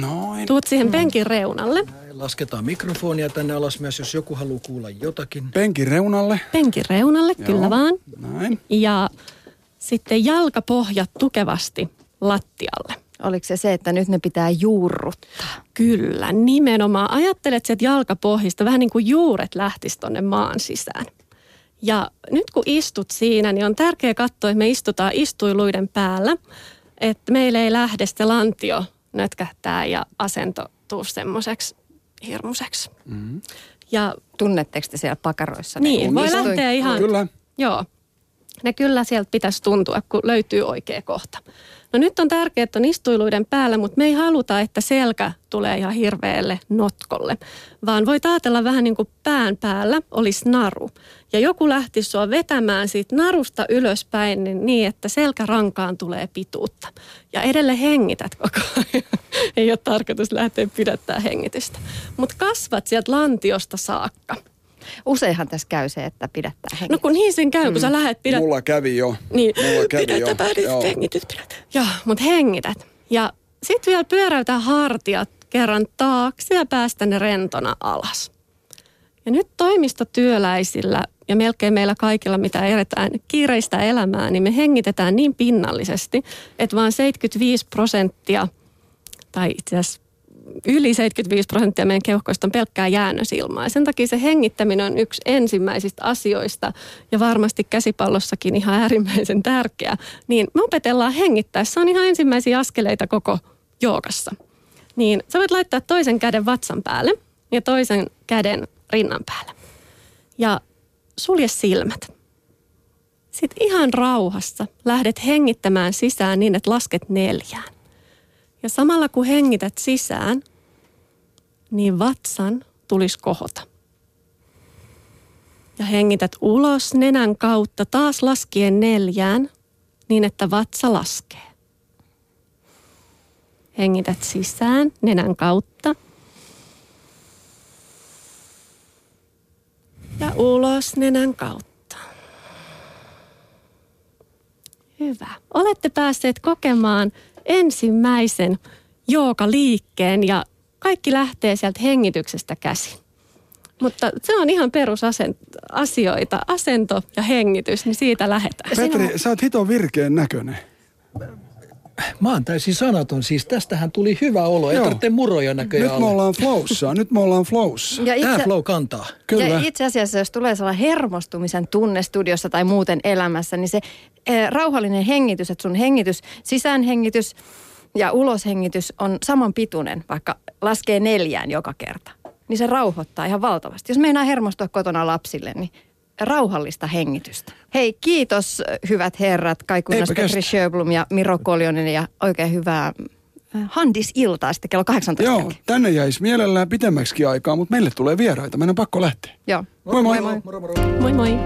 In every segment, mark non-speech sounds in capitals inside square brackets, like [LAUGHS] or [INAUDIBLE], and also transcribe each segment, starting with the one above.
Noin. Tuut siihen penkin reunalle. Lasketaan mikrofonia tänne alas myös, jos joku haluaa kuulla jotakin. Penkin reunalle. Penkin reunalle, Joo. kyllä vaan. Näin. Ja sitten jalkapohjat tukevasti lattialle. Oliko se se, että nyt ne pitää juurruttaa? Kyllä, nimenomaan. Ajattelet sieltä jalkapohjista vähän niin kuin juuret lähtis tonne maan sisään. Ja nyt kun istut siinä, niin on tärkeää katsoa, että me istutaan istuiluiden päällä, että meillä ei lähde se lantio nötkähtää ja asento tuu semmoiseksi hirmuiseksi. Mm-hmm. Ja Tunnetteko te siellä pakaroissa? niin, voi lähteä ihan... Kyllä. Joo. Ne kyllä sieltä pitäisi tuntua, kun löytyy oikea kohta. No nyt on tärkeää, että on istuiluiden päällä, mutta me ei haluta, että selkä tulee ihan hirveälle notkolle. Vaan voi ajatella vähän niin kuin pään päällä olisi naru. Ja joku lähti sua vetämään siitä narusta ylöspäin niin, niin että selkärankaan tulee pituutta. Ja edelleen hengität koko ajan. [LAUGHS] ei ole tarkoitus lähteä pidättää hengitystä. Mutta kasvat sieltä lantiosta saakka. Useinhan tässä käy se, että pidättää hengitystä. No kun niin sen käy, kun sä lähdet pidät... Mulla kävi jo. Niin, Mulla kävi jo. pidätäpä nyt, Joo. hengitys, pidät. Joo, mutta hengität. Ja sitten vielä pyöräytä hartiat kerran taakse ja päästä ne rentona alas. Ja nyt toimistotyöläisillä ja melkein meillä kaikilla, mitä eletään kiireistä elämää, niin me hengitetään niin pinnallisesti, että vain 75 prosenttia, tai itse asiassa yli 75 prosenttia meidän keuhkoista on pelkkää jäännösilmaa. Ja sen takia se hengittäminen on yksi ensimmäisistä asioista ja varmasti käsipallossakin ihan äärimmäisen tärkeä. Niin me opetellaan hengittää. Se on ihan ensimmäisiä askeleita koko joogassa. Niin sä voit laittaa toisen käden vatsan päälle ja toisen käden rinnan päälle. Ja sulje silmät. Sitten ihan rauhassa lähdet hengittämään sisään niin, että lasket neljään. Ja samalla kun hengität sisään, niin vatsan tulisi kohota. Ja hengität ulos nenän kautta taas laskien neljään, niin että vatsa laskee. Hengität sisään nenän kautta. Ja ulos nenän kautta. Hyvä. Olette päässeet kokemaan ensimmäisen liikkeen ja kaikki lähtee sieltä hengityksestä käsin. Mutta se on ihan perusasioita, asento ja hengitys, niin siitä lähdetään. Petri, sä oot hito virkeen näköinen. Mä oon täysin sanaton, siis tästähän tuli hyvä olo, ei Joo. tarvitse muroja näköjään Nyt me olla. ollaan flowssa, nyt me ollaan flowssa. Ja Tää itse, flow kantaa. Kyllä. ja itse asiassa, jos tulee sellainen hermostumisen tunne studiossa tai muuten elämässä, niin se eh, rauhallinen hengitys, että sun hengitys, sisäänhengitys ja uloshengitys on saman pituinen, vaikka laskee neljään joka kerta. Niin se rauhoittaa ihan valtavasti. Jos meinaa hermostua kotona lapsille, niin rauhallista hengitystä. Hei, kiitos hyvät herrat, Kaikunas Petri. Sjöblom ja Miro Koljonen ja oikein hyvää eh, Handis-iltaa sitten kello 18. Joo, tänne jäisi mielellään pitemmäksi aikaa, mutta meille tulee vieraita. Meidän on pakko lähteä. Joo. Moi moi. moi. Moro, moro. Moi moi.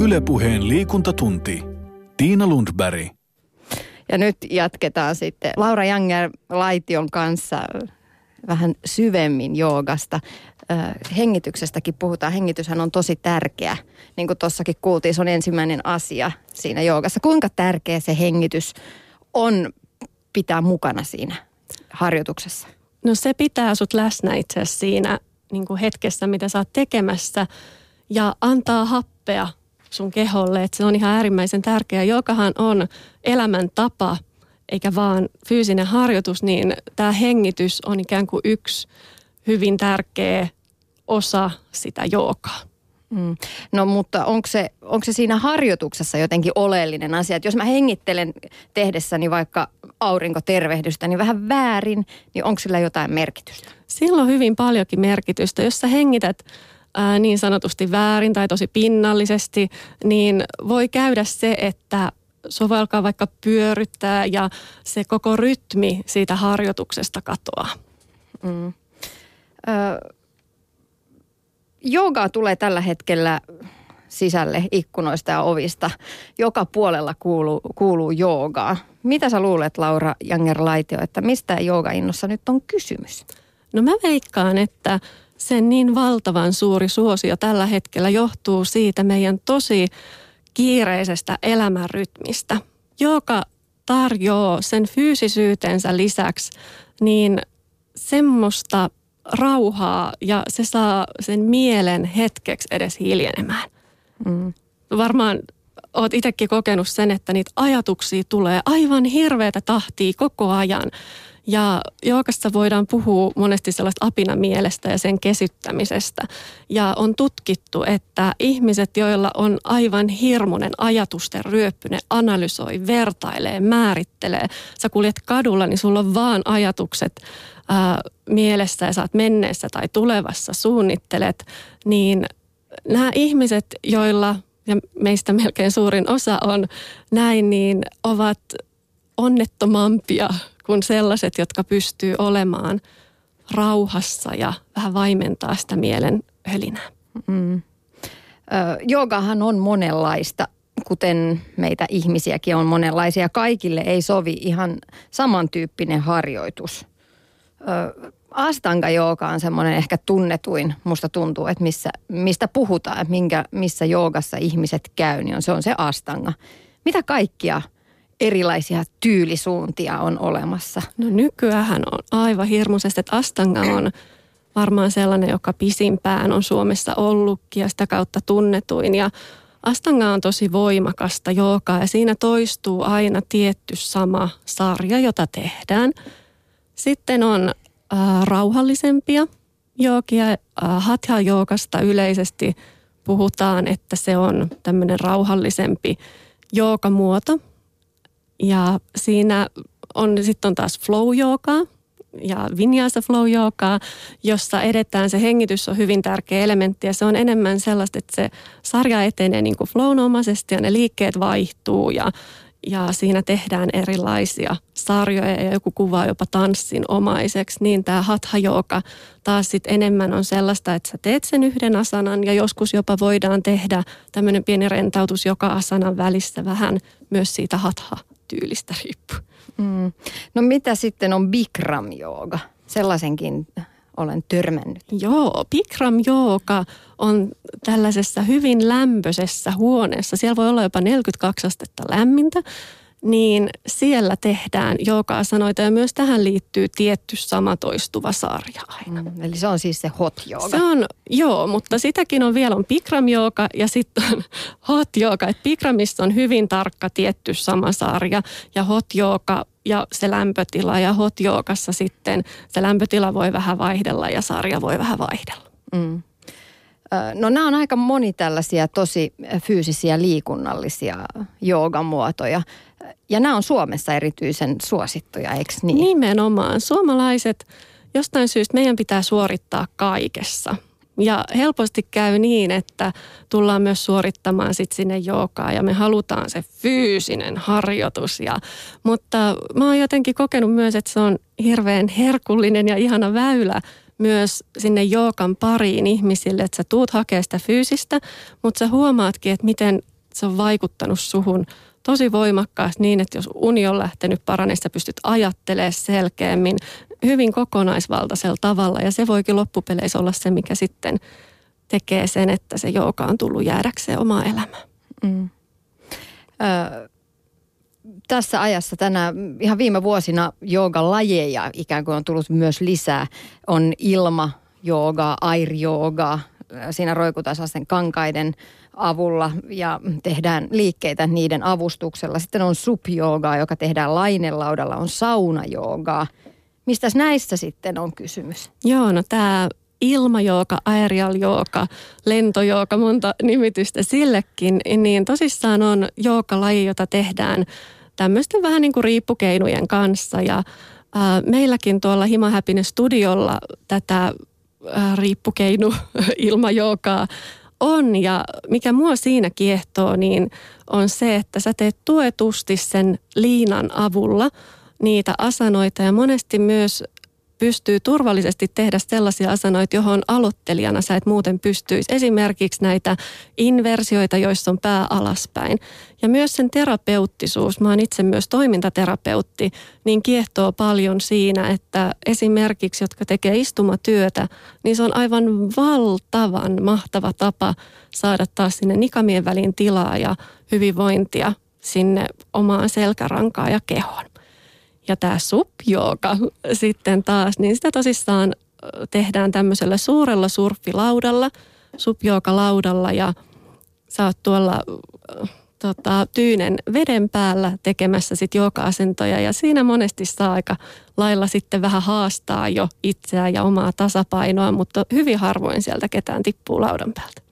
Ylepuheen liikuntatunti. Tiina Lundberg. Ja nyt jatketaan sitten Laura Janger Laition kanssa vähän syvemmin joogasta. Hengityksestäkin puhutaan. Hengityshän on tosi tärkeä. Niin kuin tuossakin kuultiin, se on ensimmäinen asia siinä joogassa. Kuinka tärkeä se hengitys on pitää mukana siinä harjoituksessa? No se pitää sut läsnä itse asiassa siinä niin kuin hetkessä, mitä sä oot tekemässä ja antaa happea sun keholle, että se on ihan äärimmäisen tärkeä. Jokahan on elämäntapa eikä vaan fyysinen harjoitus, niin tämä hengitys on ikään kuin yksi hyvin tärkeä osa sitä joogaa. Mm. No mutta onko se, onko se siinä harjoituksessa jotenkin oleellinen asia? Että jos mä hengittelen tehdessäni vaikka aurinkotervehdystä, niin vähän väärin, niin onko sillä jotain merkitystä? Sillä on hyvin paljonkin merkitystä. Jos sä hengität ää, niin sanotusti väärin tai tosi pinnallisesti, niin voi käydä se, että alkaa vaikka pyöryttää ja se koko rytmi siitä harjoituksesta katoaa. Mm. Ö, joogaa tulee tällä hetkellä sisälle ikkunoista ja ovista. Joka puolella kuuluu, kuuluu joogaa. Mitä sä luulet, Laura Janger-Laitio, että mistä joogainnossa nyt on kysymys? No mä veikkaan, että sen niin valtavan suuri suosio tällä hetkellä johtuu siitä meidän tosi kiireisestä elämänrytmistä. joka tarjoaa sen fyysisyytensä lisäksi niin semmoista rauhaa ja se saa sen mielen hetkeksi edes hiljenemään. Mm. Varmaan oot itsekin kokenut sen, että niitä ajatuksia tulee aivan hirveätä tahtia koko ajan. Ja joogassa voidaan puhua monesti sellaista apinamielestä ja sen kesyttämisestä. Ja on tutkittu, että ihmiset, joilla on aivan hirmuinen ajatusten ryöppy, ne analysoi, vertailee, määrittelee. Sä kuljet kadulla, niin sulla on vaan ajatukset ää, mielessä ja sä oot menneessä tai tulevassa, suunnittelet. Niin nämä ihmiset, joilla, ja meistä melkein suurin osa on näin, niin ovat onnettomampia kuin sellaiset, jotka pystyy olemaan rauhassa ja vähän vaimentaa sitä mielen hölinää. Mm. Ö, joogahan on monenlaista, kuten meitä ihmisiäkin on monenlaisia. Kaikille ei sovi ihan samantyyppinen harjoitus. Ö, Astanga jooga on semmoinen ehkä tunnetuin, musta tuntuu, että missä, mistä puhutaan, minkä, missä joogassa ihmiset käy, niin on, se on se astanga. Mitä kaikkia erilaisia tyylisuuntia on olemassa? No nykyään on aivan hirmuisesti, että Astanga on varmaan sellainen, joka pisimpään on Suomessa ollutkin ja sitä kautta tunnetuin. Ja Astanga on tosi voimakasta joogaa ja siinä toistuu aina tietty sama sarja, jota tehdään. Sitten on äh, rauhallisempia joogia. Äh, hatha joogasta yleisesti puhutaan, että se on tämmöinen rauhallisempi joogamuoto – ja siinä on sitten on taas flow joogaa ja vinyasa flow joogaa, jossa edetään. Se hengitys on hyvin tärkeä elementti ja se on enemmän sellaista, että se sarja etenee niin kuin ja ne liikkeet vaihtuu ja, ja siinä tehdään erilaisia sarjoja ja joku kuvaa jopa tanssin omaiseksi, niin tämä hatha jooga taas sitten enemmän on sellaista, että sä teet sen yhden asanan ja joskus jopa voidaan tehdä tämmöinen pieni rentautus joka asanan välissä vähän myös siitä hatha tyylistä riippuu. Mm. No mitä sitten on Bikram jooga? Sellaisenkin olen törmännyt. Joo, Bikram jooga on tällaisessa hyvin lämpöisessä huoneessa. Siellä voi olla jopa 42 astetta lämmintä niin siellä tehdään jooga-asanoita ja myös tähän liittyy tietty sama toistuva sarja aina. Mm, eli se on siis se hot jooga. Se on, joo, mutta sitäkin on vielä on Bikram jooga ja sitten on [LAUGHS] hot jooga. Et Bikramissa on hyvin tarkka tietty sama sarja ja hot jooga ja se lämpötila ja hot joogassa sitten se lämpötila voi vähän vaihdella ja sarja voi vähän vaihdella. Mm. No nämä on aika moni tällaisia tosi fyysisiä liikunnallisia joogamuotoja. Ja nämä on Suomessa erityisen suosittuja, eikö niin? Nimenomaan. Suomalaiset, jostain syystä meidän pitää suorittaa kaikessa. Ja helposti käy niin, että tullaan myös suorittamaan sit sinne joogaa ja me halutaan se fyysinen harjoitus. Ja, mutta mä oon jotenkin kokenut myös, että se on hirveän herkullinen ja ihana väylä myös sinne jookan pariin ihmisille, että sä tuut hakemaan sitä fyysistä, mutta sä huomaatkin, että miten se on vaikuttanut suhun tosi voimakkaasti niin, että jos uni on lähtenyt paranemaan, sä pystyt ajattelemaan selkeämmin hyvin kokonaisvaltaisella tavalla. Ja se voikin loppupeleissä olla se, mikä sitten tekee sen, että se jooga on tullut jäädäkseen omaa elämää. Mm. Ö, tässä ajassa tänä ihan viime vuosina lajeja ikään kuin on tullut myös lisää. On ilma jooga, air jooga, siinä roikutaan kankaiden avulla ja tehdään liikkeitä niiden avustuksella. Sitten on supjoogaa, joka tehdään lainelaudalla, on saunajoogaa. Mistä näissä sitten on kysymys? Joo, no tämä ilmajooga, aerial jooga, lentojooga, monta nimitystä sillekin, niin tosissaan on joogalaji, jota tehdään tämmöisten vähän niin kuin riippukeinujen kanssa. Ja äh, meilläkin tuolla Hima studiolla tätä riippukeinu [LAUGHS] ilmajoogaa on. Ja mikä mua siinä kiehtoo, niin on se, että sä teet tuetusti sen liinan avulla niitä asanoita. Ja monesti myös pystyy turvallisesti tehdä sellaisia asanoita, johon aloittelijana sä et muuten pystyisi. Esimerkiksi näitä inversioita, joissa on pää alaspäin. Ja myös sen terapeuttisuus, mä oon itse myös toimintaterapeutti, niin kiehtoo paljon siinä, että esimerkiksi, jotka tekee istumatyötä, niin se on aivan valtavan mahtava tapa saada taas sinne nikamien väliin tilaa ja hyvinvointia sinne omaan selkärankaan ja kehoon. Ja tämä supjooga [LAUGHS] sitten taas, niin sitä tosissaan tehdään tämmöisellä suurella surfilaudalla, supjooga-laudalla ja sä oot tuolla tota, tyynen veden päällä tekemässä sit joka-asentoja ja siinä monesti saa aika lailla sitten vähän haastaa jo itseään ja omaa tasapainoa, mutta hyvin harvoin sieltä ketään tippuu laudan päältä.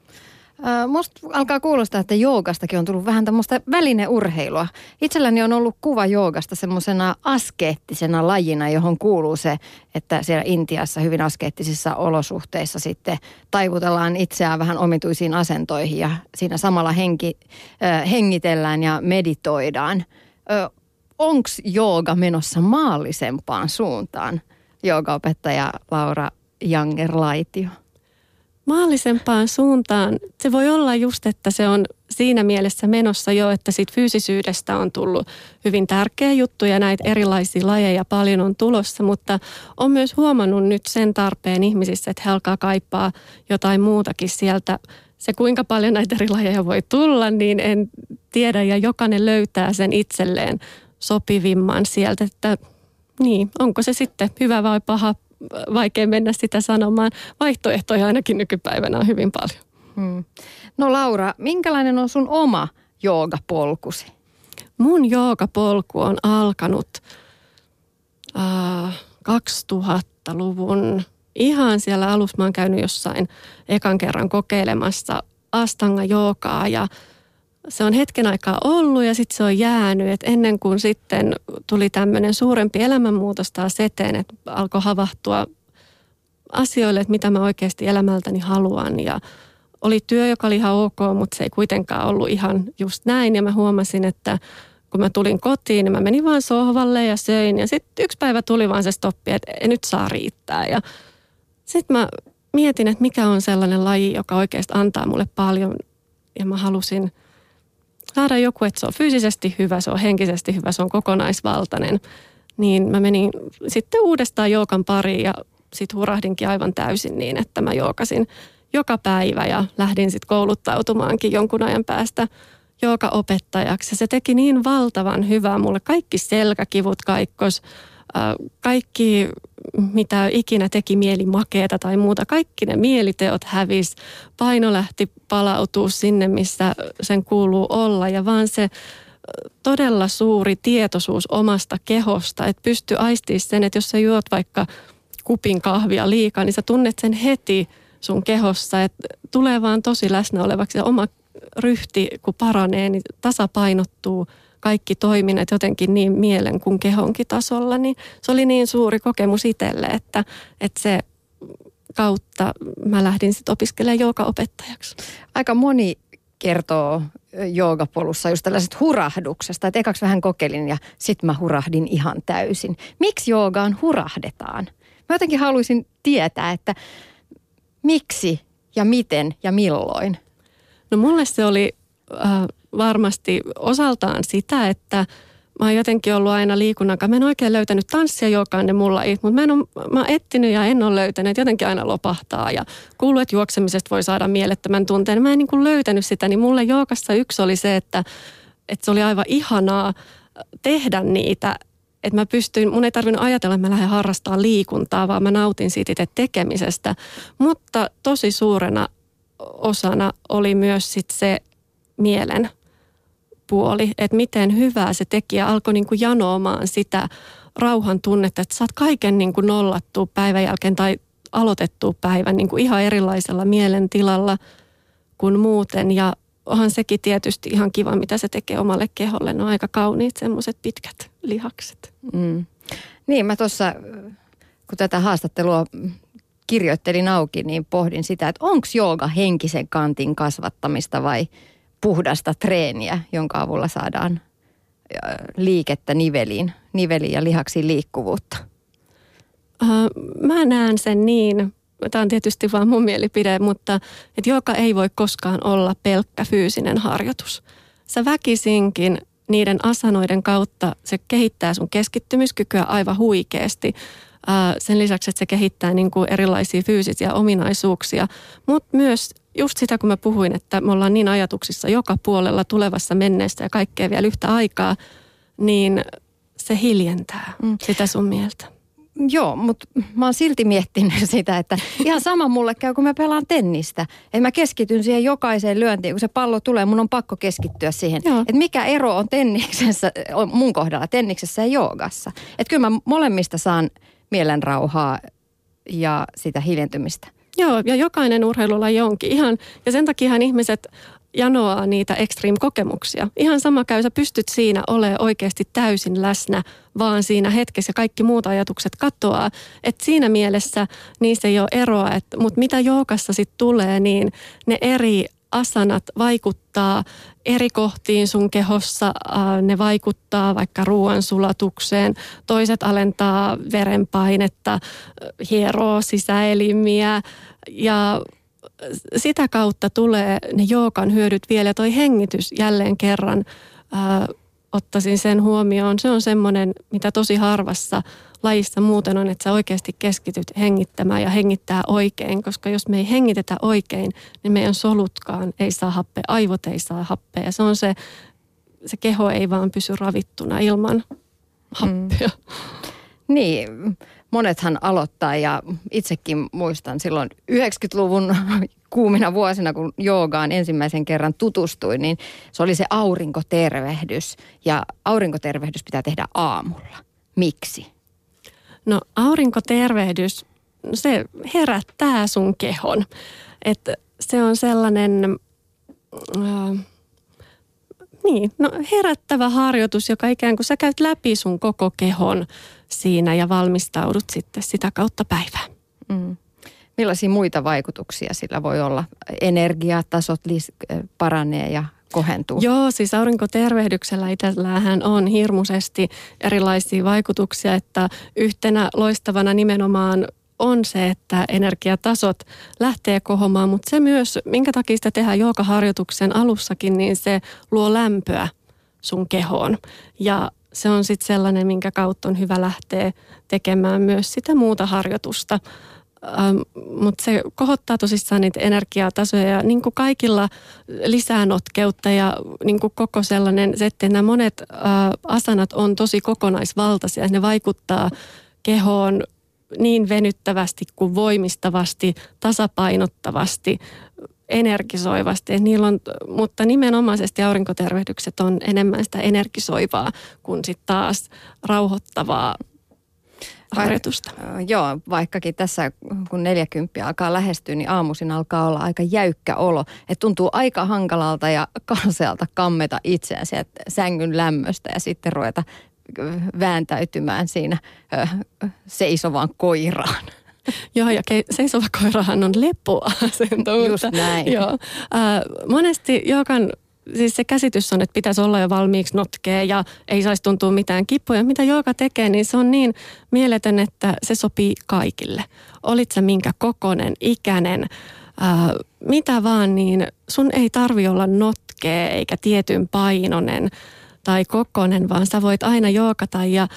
Musta alkaa kuulostaa, että joogastakin on tullut vähän tämmöistä välineurheilua. Itselläni on ollut kuva joogasta semmoisena askeettisena lajina, johon kuuluu se, että siellä Intiassa hyvin askeettisissa olosuhteissa sitten taivutellaan itseään vähän omituisiin asentoihin ja siinä samalla henki, äh, hengitellään ja meditoidaan. Äh, Onko jooga menossa maallisempaan suuntaan? Joogaopettaja Laura Janger-Laitio maallisempaan suuntaan. Se voi olla just, että se on siinä mielessä menossa jo, että siitä fyysisyydestä on tullut hyvin tärkeä juttu ja näitä erilaisia lajeja paljon on tulossa, mutta on myös huomannut nyt sen tarpeen ihmisissä, että he alkaa kaipaa jotain muutakin sieltä. Se kuinka paljon näitä eri lajeja voi tulla, niin en tiedä ja jokainen löytää sen itselleen sopivimman sieltä, että niin, onko se sitten hyvä vai paha vaikea mennä sitä sanomaan. Vaihtoehtoja ainakin nykypäivänä on hyvin paljon. Hmm. No Laura, minkälainen on sun oma joogapolkusi? Mun joogapolku on alkanut äh, 2000-luvun ihan siellä alussa. Mä oon käynyt jossain ekan kerran kokeilemassa astanga joogaa ja se on hetken aikaa ollut ja sitten se on jäänyt. Et ennen kuin sitten tuli tämmöinen suurempi elämänmuutos taas eteen, että alkoi havahtua asioille, että mitä mä oikeasti elämältäni haluan. Ja oli työ, joka oli ihan ok, mutta se ei kuitenkaan ollut ihan just näin. Ja mä huomasin, että kun mä tulin kotiin, niin mä menin vaan sohvalle ja söin. Ja sitten yksi päivä tuli vaan se stoppi, että nyt saa riittää. Ja sitten mä mietin, että mikä on sellainen laji, joka oikeasti antaa mulle paljon. Ja mä halusin – saada joku, että se on fyysisesti hyvä, se on henkisesti hyvä, se on kokonaisvaltainen. Niin mä menin sitten uudestaan joukan pariin ja sitten hurahdinkin aivan täysin niin, että mä joukasin joka päivä ja lähdin sitten kouluttautumaankin jonkun ajan päästä opettajaksi. Ja se teki niin valtavan hyvää mulle. Kaikki selkäkivut kaikkos, kaikki mitä ikinä teki mieli makeeta tai muuta, kaikki ne mieliteot hävis. Paino lähti palautuu sinne, missä sen kuuluu olla ja vaan se todella suuri tietoisuus omasta kehosta, että pystyy aistimaan sen, että jos sä juot vaikka kupin kahvia liikaa, niin sä tunnet sen heti sun kehossa, että tulee vaan tosi läsnä olevaksi ja oma ryhti, kun paranee, niin tasapainottuu – kaikki toiminnat jotenkin niin mielen kuin kehonkin tasolla, niin se oli niin suuri kokemus itselle, että, että se kautta mä lähdin sitten opiskelemaan opettajaksi. Aika moni kertoo joogapolussa just tällaisesta hurahduksesta, että ekaksi vähän kokeilin ja sitten mä hurahdin ihan täysin. Miksi joogaan hurahdetaan? Mä jotenkin haluaisin tietää, että miksi ja miten ja milloin. No mulle se oli äh, varmasti osaltaan sitä, että mä oon jotenkin ollut aina liikunnan kanssa. Mä en oikein löytänyt tanssia, joka ne mulla mutta mä, en ole, mä oon ja en ole löytänyt. Jotenkin aina lopahtaa ja kuuluu, että juoksemisesta voi saada mielettömän tunteen. Mä en niin kuin löytänyt sitä, niin mulle jookassa yksi oli se, että, että se oli aivan ihanaa tehdä niitä että mä pystyin, mun ei tarvinnut ajatella, että mä lähden harrastamaan liikuntaa, vaan mä nautin siitä itse tekemisestä. Mutta tosi suurena osana oli myös sit se mielen puoli, että miten hyvää se tekijä alkoi niin kuin janoamaan sitä rauhan tunnetta, että saat kaiken niin kuin nollattua päivän jälkeen tai aloitettua päivän niin kuin ihan erilaisella mielentilalla kuin muuten. Ja onhan sekin tietysti ihan kiva, mitä se tekee omalle keholle. Ne on aika kauniit semmoiset pitkät lihakset. Mm. Niin, mä tuossa, kun tätä haastattelua kirjoittelin auki, niin pohdin sitä, että onko jooga henkisen kantin kasvattamista vai – puhdasta treeniä, jonka avulla saadaan liikettä niveliin, niveliin ja lihaksiin liikkuvuutta? Mä näen sen niin, tämä on tietysti vain mun mielipide, mutta että joka ei voi koskaan olla pelkkä fyysinen harjoitus. Sä väkisinkin niiden asanoiden kautta se kehittää sun keskittymiskykyä aivan huikeasti. Sen lisäksi, että se kehittää niin kuin erilaisia fyysisiä ominaisuuksia, mutta myös just sitä, kun mä puhuin, että me ollaan niin ajatuksissa joka puolella tulevassa menneestä ja kaikkea vielä yhtä aikaa, niin se hiljentää mm. sitä sun mieltä. Joo, mutta mä oon silti miettinyt [LAUGHS] sitä, että ihan sama mulle käy, kun mä pelaan tennistä. Että mä keskityn siihen jokaiseen lyöntiin, kun se pallo tulee, mun on pakko keskittyä siihen. Että mikä ero on tenniksessä, on mun kohdalla, tenniksessä ja joogassa. Että kyllä mä molemmista saan mielenrauhaa ja sitä hiljentymistä. Joo, ja jokainen urheilulaji onkin ihan, ja sen takia ihmiset janoaa niitä extreme-kokemuksia. Ihan sama käy, sä pystyt siinä olemaan oikeasti täysin läsnä, vaan siinä hetkessä kaikki muut ajatukset katoaa. Et siinä mielessä niissä ei ole eroa, mutta mitä joukassa sitten tulee, niin ne eri asanat vaikuttaa eri kohtiin sun kehossa. Ne vaikuttaa vaikka ruoansulatukseen. Toiset alentaa verenpainetta, hieroo sisäelimiä ja sitä kautta tulee ne jookan hyödyt vielä. Toi hengitys jälleen kerran ää, ottaisin sen huomioon. Se on semmoinen, mitä tosi harvassa lajissa muuten on, että sä oikeasti keskityt hengittämään ja hengittää oikein, koska jos me ei hengitetä oikein, niin meidän solutkaan ei saa happea, aivot ei saa happea. Ja se on se, se keho ei vaan pysy ravittuna ilman happea. Mm. Niin, monethan aloittaa ja itsekin muistan silloin 90-luvun kuumina vuosina, kun joogaan ensimmäisen kerran tutustuin, niin se oli se aurinkotervehdys. Ja aurinkotervehdys pitää tehdä aamulla. Miksi? No aurinkotervehdys, se herättää sun kehon. Että se on sellainen... Äh, niin, no herättävä harjoitus, joka ikään kuin sä käyt läpi sun koko kehon siinä ja valmistaudut sitten sitä kautta päivään. Mm. Millaisia muita vaikutuksia sillä voi olla? Energiatasot lis- paranee ja kohentuu. Joo, siis aurinkotervehdyksellä itsellähän on hirmuisesti erilaisia vaikutuksia, että yhtenä loistavana nimenomaan on se, että energiatasot lähtee kohomaan, mutta se myös, minkä takia sitä tehdään joogaharjoituksen alussakin, niin se luo lämpöä sun kehoon. Ja se on sitten sellainen, minkä kautta on hyvä lähteä tekemään myös sitä muuta harjoitusta. Ähm, mutta se kohottaa tosissaan niitä energiatasoja ja niin kuin kaikilla lisää notkeutta ja niin kuin koko sellainen, se, että nämä monet äh, asanat on tosi kokonaisvaltaisia. Ne vaikuttaa kehoon niin venyttävästi kuin voimistavasti, tasapainottavasti, energisoivasti. Niillä on, mutta nimenomaisesti aurinkotervehdykset on enemmän sitä energisoivaa kuin sitten taas rauhoittavaa harjoitusta. Va- joo, vaikkakin tässä kun 40 alkaa lähestyä, niin aamuisin alkaa olla aika jäykkä olo. Että tuntuu aika hankalalta ja [LAUGHS] kalsealta kammeta itseään sieltä sängyn lämmöstä ja sitten ruveta vääntäytymään siinä seisovaan koiraan. [LAUGHS] Joo, ja seisova koirahan on lepoasento. Just näin. Joo. Äh, monesti jokan siis se käsitys on, että pitäisi olla jo valmiiksi notkea ja ei saisi tuntua mitään kipuja. Mitä joka tekee, niin se on niin mieletön, että se sopii kaikille. Olit sä minkä kokonen, ikäinen, ää, mitä vaan, niin sun ei tarvi olla notkea eikä tietyn painonen tai kokonen, vaan sä voit aina jookata ja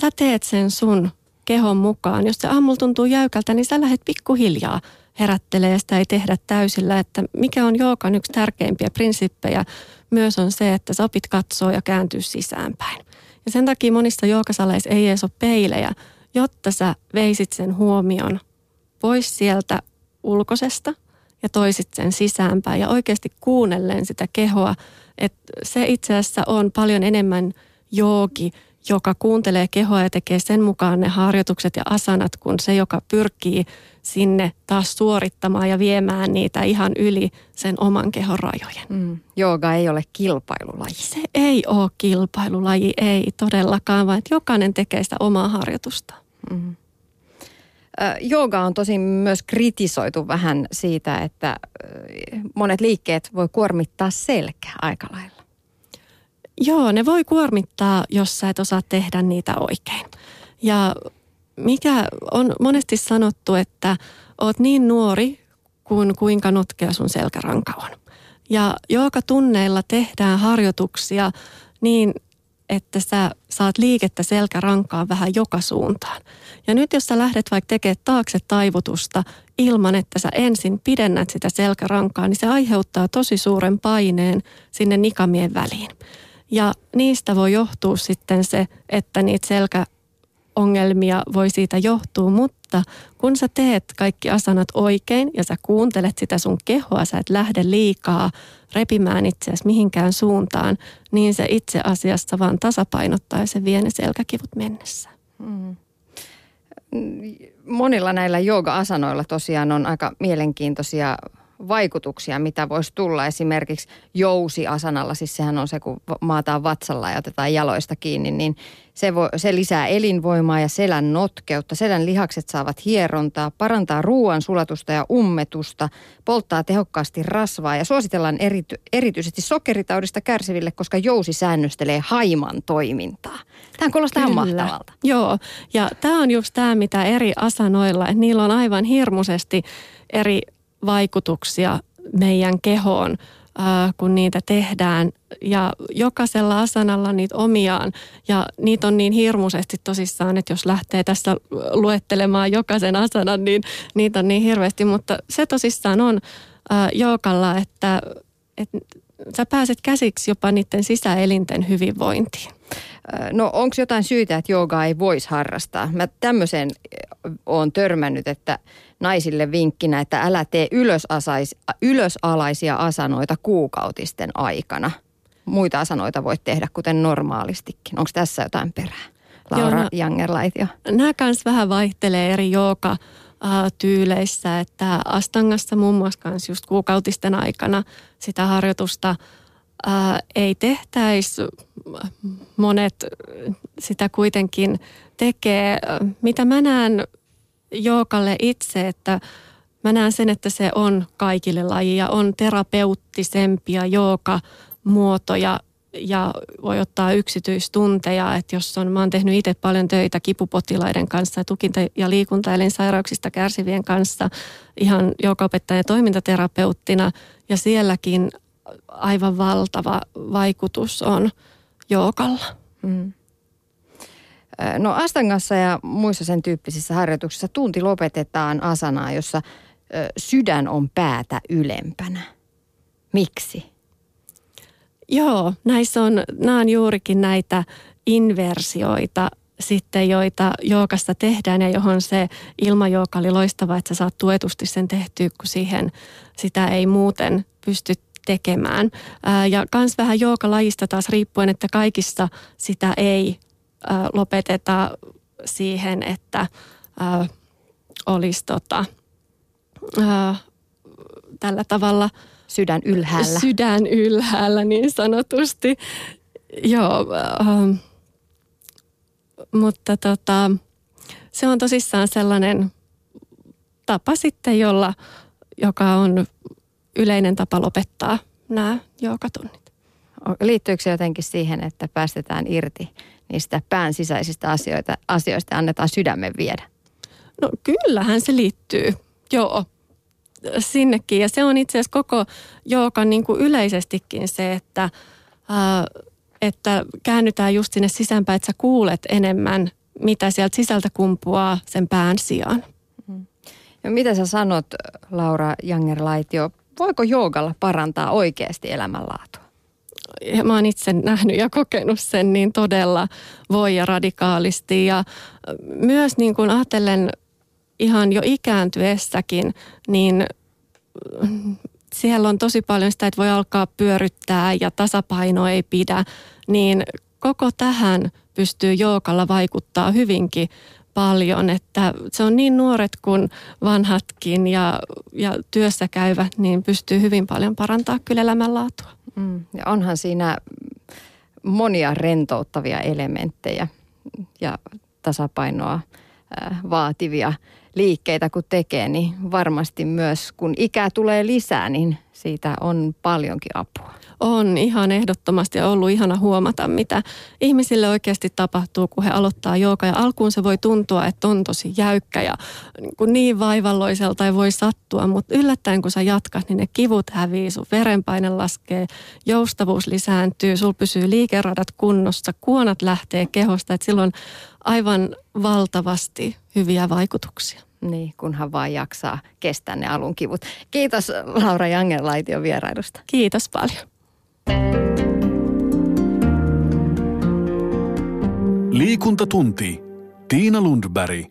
sä teet sen sun kehon mukaan. Jos se aamulla tuntuu jäykältä, niin sä lähdet pikkuhiljaa herättelee ja sitä ei tehdä täysillä. Että mikä on joogan yksi tärkeimpiä prinsippejä myös on se, että sä opit katsoa ja kääntyä sisäänpäin. Ja sen takia monissa jookasaleissa ei edes ole peilejä, jotta sä veisit sen huomion pois sieltä ulkoisesta ja toisit sen sisäänpäin ja oikeasti kuunnellen sitä kehoa. Että se itse asiassa on paljon enemmän joogi, joka kuuntelee kehoa ja tekee sen mukaan ne harjoitukset ja asanat, kun se, joka pyrkii sinne taas suorittamaan ja viemään niitä ihan yli sen oman kehon rajojen. Mm. Jooga ei ole kilpailulaji. Se ei ole kilpailulaji, ei todellakaan, vaan että jokainen tekee sitä omaa harjoitusta. Mm. Jooga on tosi myös kritisoitu vähän siitä, että monet liikkeet voi kuormittaa selkää aika lailla. Joo, ne voi kuormittaa, jos sä et osaa tehdä niitä oikein. Ja mikä on monesti sanottu, että oot niin nuori kuin kuinka notkea sun selkäranka on. Ja joka tunneilla tehdään harjoituksia niin että sä saat liikettä selkärankaan vähän joka suuntaan. Ja nyt jos sä lähdet vaikka tekemään taakse taivutusta ilman, että sä ensin pidennät sitä selkärankaa, niin se aiheuttaa tosi suuren paineen sinne nikamien väliin. Ja niistä voi johtua sitten se, että niitä selkä ongelmia voi siitä johtua, mutta kun sä teet kaikki asanat oikein ja sä kuuntelet sitä sun kehoa, sä et lähde liikaa repimään itseäsi mihinkään suuntaan, niin se itse asiassa vaan tasapainottaa ja se vie ne selkäkivut mennessä. Mm. Monilla näillä jooga-asanoilla tosiaan on aika mielenkiintoisia vaikutuksia, mitä voisi tulla esimerkiksi jousi-asanalla, siis sehän on se, kun maataan vatsalla ja otetaan jaloista kiinni, niin se, voi, se lisää elinvoimaa ja selän notkeutta. Selän lihakset saavat hierontaa, parantaa ruoan sulatusta ja ummetusta, polttaa tehokkaasti rasvaa ja suositellaan erity, erityisesti sokeritaudista kärsiville, koska jousi säännöstelee haiman toimintaa. Tämä kuulostaa ihan mahtavalta. Joo, ja tämä on just tämä, mitä eri asanoilla, että niillä on aivan hirmuisesti eri vaikutuksia meidän kehoon, kun niitä tehdään. Ja jokaisella asanalla niitä omiaan. Ja niitä on niin hirmuisesti tosissaan, että jos lähtee tässä luettelemaan jokaisen asanan, niin niitä on niin hirveästi. Mutta se tosissaan on joukalla, että, että sä pääset käsiksi jopa niiden sisäelinten hyvinvointiin. No onko jotain syytä, että joogaa ei voisi harrastaa? Mä tämmöisen olen törmännyt, että naisille vinkkinä, että älä tee ylösasais, ylösalaisia asanoita kuukautisten aikana. Muita asanoita voit tehdä kuten normaalistikin. Onko tässä jotain perää? Laura Joo, no, Jangerlaitio. Nämä kanssa vähän vaihtelee eri jooga tyyleissä, että Astangassa muun muassa kanssa just kuukautisten aikana sitä harjoitusta ää, ei tehtäisi. Monet sitä kuitenkin tekee. Mitä mä näen jookalle itse, että mä näen sen, että se on kaikille lajia. On terapeuttisempia jooga-muotoja ja voi ottaa yksityistunteja, että jos on, mä oon tehnyt itse paljon töitä kipupotilaiden kanssa ja tukinta- ja liikuntaelinsairauksista kärsivien kanssa ihan joogaopettajan ja toimintaterapeuttina ja sielläkin aivan valtava vaikutus on jookalla. Mm. No Astangassa ja muissa sen tyyppisissä harjoituksissa tunti lopetetaan asanaa, jossa sydän on päätä ylempänä. Miksi? Joo, näissä on, nämä on juurikin näitä inversioita sitten, joita jookassa tehdään ja johon se ilmajooka oli loistava, että sä saat tuetusti sen tehtyä, kun siihen sitä ei muuten pysty tekemään. Ja kans vähän joogalajista taas riippuen, että kaikissa sitä ei lopeteta siihen, että olisi tota, tällä tavalla sydän ylhäällä. Sydän ylhäällä niin sanotusti. Joo, äh, mutta tota, se on tosissaan sellainen tapa sitten, jolla, joka on yleinen tapa lopettaa nämä joukatunnit. Liittyykö se jotenkin siihen, että päästetään irti niistä pään sisäisistä asioita, asioista ja annetaan sydämen viedä? No kyllähän se liittyy, joo, sinnekin. Ja se on itse asiassa koko jookan niin kuin yleisestikin se, että, ää, että käännytään just sinne sisäänpäin, että sä kuulet enemmän, mitä sieltä sisältä kumpuaa sen pään sijaan. Mm. Ja mitä sä sanot, Laura Jangerlaitio, voiko joogalla parantaa oikeasti elämänlaatua? ja mä oon itse nähnyt ja kokenut sen niin todella voi ja radikaalisti. Ja myös niin kuin ajatellen ihan jo ikääntyessäkin, niin siellä on tosi paljon sitä, että voi alkaa pyöryttää ja tasapaino ei pidä, niin koko tähän pystyy joukalla vaikuttaa hyvinkin paljon, että se on niin nuoret kuin vanhatkin ja, ja työssä käyvät, niin pystyy hyvin paljon parantaa kyllä elämänlaatua. Mm, ja onhan siinä monia rentouttavia elementtejä ja tasapainoa vaativia liikkeitä kun tekee, niin varmasti myös kun ikää tulee lisää, niin siitä on paljonkin apua. On ihan ehdottomasti ollut ihana huomata, mitä ihmisille oikeasti tapahtuu, kun he aloittaa jooga. Ja alkuun se voi tuntua, että on tosi jäykkä ja niin, kuin niin vaivalloiselta ei voi sattua, mutta yllättäen kun sä jatkat, niin ne kivut hävii, sun verenpaine laskee, joustavuus lisääntyy, sul pysyy liikeradat kunnossa, kuonat lähtee kehosta, että silloin aivan valtavasti hyviä vaikutuksia. Niin, kunhan vaan jaksaa kestää ne alun kivut. Kiitos Laura Jangenlaition vierailusta. Kiitos paljon. Liikuntatunti. Tiina Lundberg.